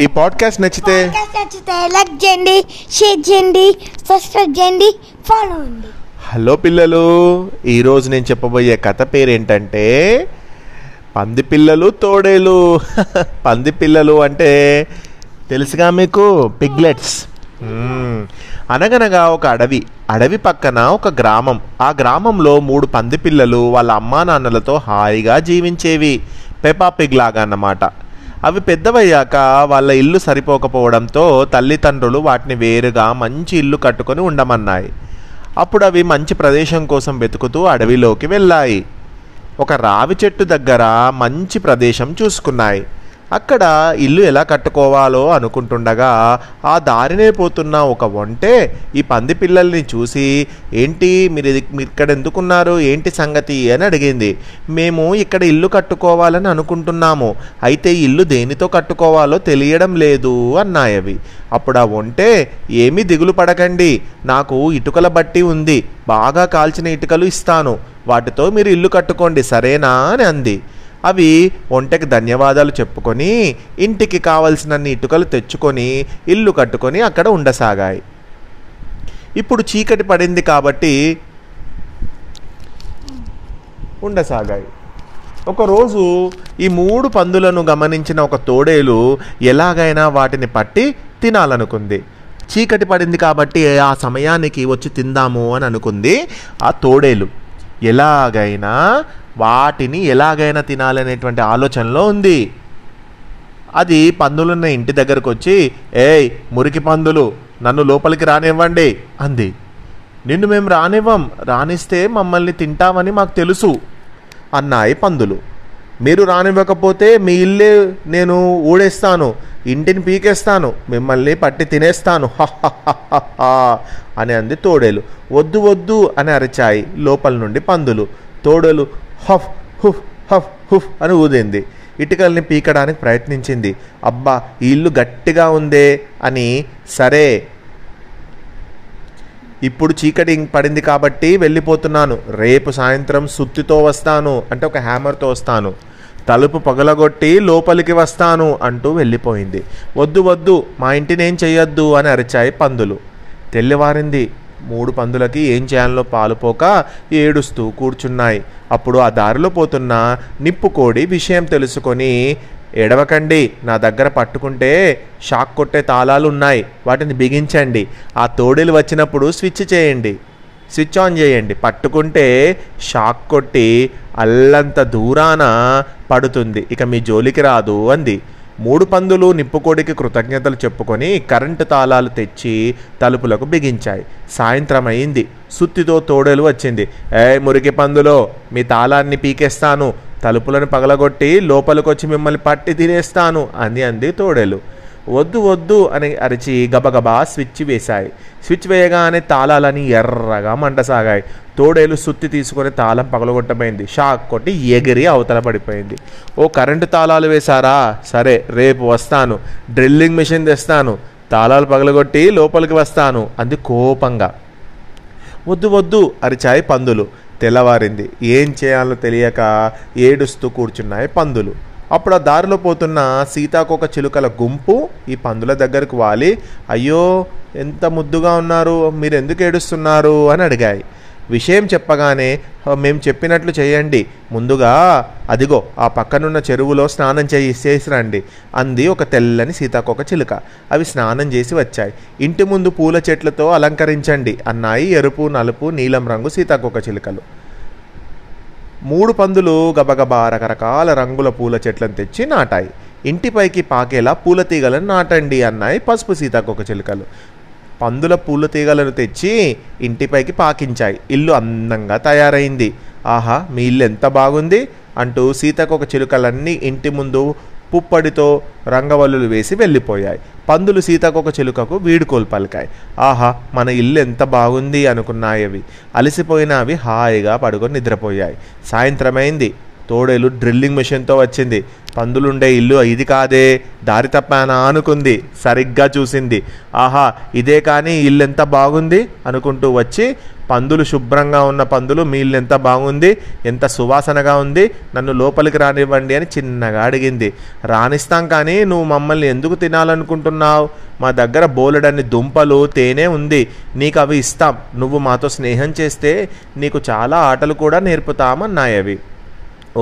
ఈ పాడ్కాస్ట్ నచ్చితే నచ్చితే లైక్ చేయండి షేర్ చేయండి సబ్స్క్రైబ్ చేయండి ఫాలో అండి. హలో పిల్లలు ఈరోజు నేను చెప్పబోయే కథ పేరేంటంటే పంది పిల్లలు తోడేలు. పంది పిల్లలు అంటే తెలుసుగా మీకు? పిగ్లెట్స్. అనగనగా ఒక అడవి అడవి పక్కన ఒక గ్రామం. ఆ గ్రామంలో మూడు పంది పిల్లలు వాళ్ళ అమ్మా నాన్నలతో హాయిగా జీవించేవి. పెపా పిగ్ లాగా అన్నమాట. అవి పెద్దవయ్యాక వాళ్ళ ఇల్లు సరిపోకపోవడంతో తల్లిదండ్రులు వాటిని వేరుగా మంచి ఇల్లు కట్టుకొని ఉండమన్నాయి. అప్పుడు అవి మంచి ప్రదేశం కోసం వెతుకుతూ అడవిలోకి వెళ్ళాయి. ఒక రావి చెట్టు దగ్గర మంచి ప్రదేశం చూసుకున్నాయి. అక్కడ ఇల్లు ఎలా కట్టుకోవాలో అనుకుంటుండగా ఆ దారినే పోతున్న ఒక వంటే ఈ పంది పిల్లల్ని చూసి ఏంటి మీరు ఇది- మీరు ఇక్కడ ఎందుకున్నారు? ఏంటి సంగతి? అని అడిగింది. మేము ఇక్కడ ఇల్లు కట్టుకోవాలని అనుకుంటున్నాము. అయితే ఇల్లు దేనితో కట్టుకోవాలో తెలియడం లేదు అన్నాయవి అప్పుడు ఆ వంటే ఏమీ దిగులు పడకండి. నాకు ఇటుకల బట్టి ఉంది. బాగా కాల్చిన ఇటుకలు ఇస్తాను. వాటితో మీరు ఇల్లు కట్టుకోండి సరేనా? అని అంది. అవి ఒంటెకి ధన్యవాదాలు చెప్పుకొని ఇంటికి కావలసినన్ని ఇటుకలు తెచ్చుకొని ఇల్లు కట్టుకొని అక్కడ ఉండసాగాయి. ఇప్పుడు చీకటి పడింది కాబట్టి ఉండసాగాయి. ఒకరోజు ఈ మూడు పందులను గమనించిన ఒక తోడేలు ఎలాగైనా వాటిని పట్టి తినాలనుకుంది. చీకటి పడింది కాబట్టి ఆ సమయానికి వచ్చి తిందాము అని అనుకుంది ఆ తోడేలు. ఎలాగైనా వాటిని ఎలాగైనా తినాలనేటువంటి ఆలోచనలో ఉంది. అది పందులున్న ఇంటి దగ్గరకు వచ్చి ఏయ్ మురికి పందులు నన్ను లోపలికి రానివ్వండి అంది. నిన్ను మేము రానివ్వం రానిస్తే మమ్మల్ని తింటామని మాకు తెలుసు అన్నాయి పందులు. మీరు రానివ్వకపోతే మీ ఇల్లే నేను ఊడేస్తాను ఇంటిని పీకేస్తాను మిమ్మల్ని పట్టి తినేస్తాను. అని అంది తోడేలు. వద్దు వద్దు అని అరిచాయి లోపల నుండి పందులు. తోడేలు హఫ్ హుఫ్ హఫ్ హుఫ్ అని ఊదింది. ఇటుకల్ని పీకడానికి ప్రయత్నించింది. అబ్బా ఈ ఇల్లు గట్టిగా ఉందే అని సరే. ఇప్పుడు చీకటి పడింది కాబట్టి వెళ్ళిపోతున్నాను. రేపు సాయంత్రం సుత్తితో వస్తాను. అంటే ఒక హ్యామర్తో వస్తాను. తలుపు పగలగొట్టి లోపలికి వస్తాను అంటూ వెళ్ళిపోయింది. వద్దు వద్దు మా ఇంటిని ఏం చెయ్యొద్దు అని అరిచాయి పందులు. తెల్లవారింది. మూడు పందులకి ఏం చేయాలో పాలుపోక ఏడుస్తూ కూర్చున్నాయి. అప్పుడు ఆ దారిలో పోతున్న నిప్పుకోడి విషయం తెలుసుకొని ఎడవకండి నా దగ్గర పట్టుకుంటే షాక్ కొట్టే తాళాలు ఉన్నాయి వాటిని బిగించండి. ఆ తోడేలు వచ్చినప్పుడు స్విచ్ చేయండి. స్విచ్ ఆన్ చేయండి. పట్టుకుంటే షాక్ కొట్టి అల్లంత దూరాన పడుతుంది. ఇక మీ జోలికి రాదు అంది. మూడు పందులు నిప్పుకోడికి కృతజ్ఞతలు చెప్పుకొని కరెంటు తాళాలు తెచ్చి తలుపులకు బిగించాయి. సాయంత్రం అయింది. సుత్తితో తోడేలు వచ్చింది. ఏ మురికి పందులో మీ తాళాన్ని పీకేస్తాను. తలుపులను పగలగొట్టి లోపలికొచ్చి మిమ్మల్ని పట్టి తినేస్తాను అని అంది తోడేలు. వద్దు వద్దు అని అరిచి గబగబా స్విచ్ వేశాయి. స్విచ్ వేయగానే తాళాలని ఎర్రగా మండసాగాయి తోడేలు సుత్తి తీసుకొని తాళం పగలగొట్టబోయింది. షాక్ కొట్టి ఎగిరి అవతల పడిపోయింది. ఓ కరెంటు తాళాలు వేశారా? సరే రేపు వస్తాను. డ్రిల్లింగ్ మిషన్ తెస్తాను. తాళాలు పగలగొట్టి లోపలికి వస్తాను అంది కోపంగా. వద్దు వద్దు అరిచాయి పందులు. తెల్లవారింది. ఏం చేయాలో తెలియక ఏడుస్తూ కూర్చున్నాయి పందులు. అప్పుడు ఆ దారిలో పోతున్న సీతాకోక చిలుకల గుంపు ఈ పందుల దగ్గరకు వాలి అయ్యో ఎంత ముద్దుగా ఉన్నారు మీరు ఎందుకు ఏడుస్తున్నారు? అని అడిగాయి. విషయం చెప్పగానే మేము చెప్పినట్లు చేయండి. ముందుగా అదిగో ఆ పక్కనున్న చెరువులో స్నానం చేయి చేసి రండి అంది ఒక తెల్లని సీతాకోక చిలుక. అవి స్నానం చేసి వచ్చాయి. ఇంటి ముందు పూల చెట్లతో అలంకరించండి అన్నాయి ఎరుపు నలుపు నీలం రంగు సీతాకోక చిలుకలు. మూడు పందులు గబగబా రకరకాల రంగుల పూల చెట్లను తెచ్చి నాటాయి. ఇంటిపైకి పాకేలా పూల తీగలను నాటండి అన్నాయి పసుపు సీతాకోక చిలుకలు. పందుల పూల తీగలను తెచ్చి ఇంటిపైకి పాకించాయి. ఇల్లు అందంగా తయారైంది. ఆహా మీ ఇల్లు ఎంత బాగుంది అంటూ సీతాకోక చిలుకలన్నీ ఇంటి ముందు పుప్పడితో రంగవల్లులు వేసి వెళ్ళిపోయాయి. పందులు సీతకొక చిలుకకు వీడుకోలు పలికాయి ఆహా మన ఇల్లు ఎంత బాగుంది అనుకున్నాయి అవి అలసిపోయిన అవి హాయిగా పడుకొని నిద్రపోయాయి. సాయంత్రమైంది. తోడేలు డ్రిల్లింగ్ మిషన్తో వచ్చింది. పందులుండే ఇల్లు ఇది కాదే. దారి తప్పానా అనుకుంది. సరిగ్గా చూసింది. ఆహా ఇదే కానీ ఇల్లు ఎంత బాగుంది? అనుకుంటూ వచ్చి పందులు శుభ్రంగా ఉన్న పందులు మీ ఇల్లు ఎంత బాగుంది? ఎంత సువాసనగా ఉంది? నన్ను లోపలికి రానివ్వండి అని చిన్నగా అడిగింది. రాణిస్తాం కానీ నువ్వు మమ్మల్ని ఎందుకు తినాలనుకుంటున్నావు? మా దగ్గర బోలెడన్ని దుంపలు తేనె ఉంది. నీకు అవి ఇస్తాం. నువ్వు మాతో స్నేహం చేస్తే నీకు చాలా ఆటలు కూడా నేర్పుతామన్నాయి అవి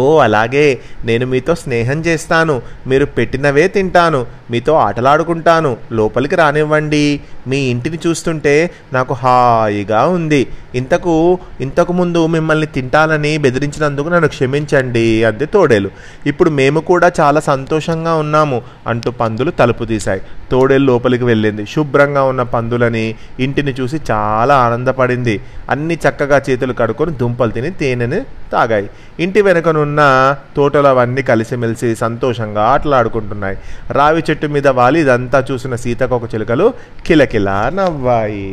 ఓ అలాగే నేను మీతో స్నేహం చేస్తాను. మీరు పెట్టినవే తింటాను. మీతో ఆటలాడుకుంటాను. లోపలికి రానివ్వండి. మీ ఇంటిని చూస్తుంటే నాకు హాయిగా ఉంది. ఇంతకు ఇంతకు ముందు మిమ్మల్ని తింటాలని బెదిరించినందుకు నన్ను క్షమించండి అంది తోడేలు. ఇప్పుడు మేము కూడా చాలా సంతోషంగా ఉన్నాము అంటూ పందులు తలుపు తీశాయి. తోడేలు లోపలికి వెళ్ళింది. శుభ్రంగా ఉన్న పందులని ఇంటిని చూసి చాలా ఆనందపడింది. అన్ని చక్కగా చేతులు కడుక్కొని దుంపలు తిని తేనెని తాగాయి. ఇంటి వెనుకనున్న తోటలు అవన్నీ కలిసిమెలిసి సంతోషంగా ఆటలాడుకుంటున్నాయి. రావి చెట్టు చెట్టు మీద వాలి ఇదంతా చూసిన సీతకొక చిలుకలు కిలకిలా నవ్వాయి.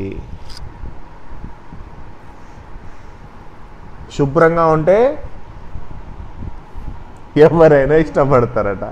శుభ్రంగా ఉంటే ఎవరైనా ఇష్టపడతారట.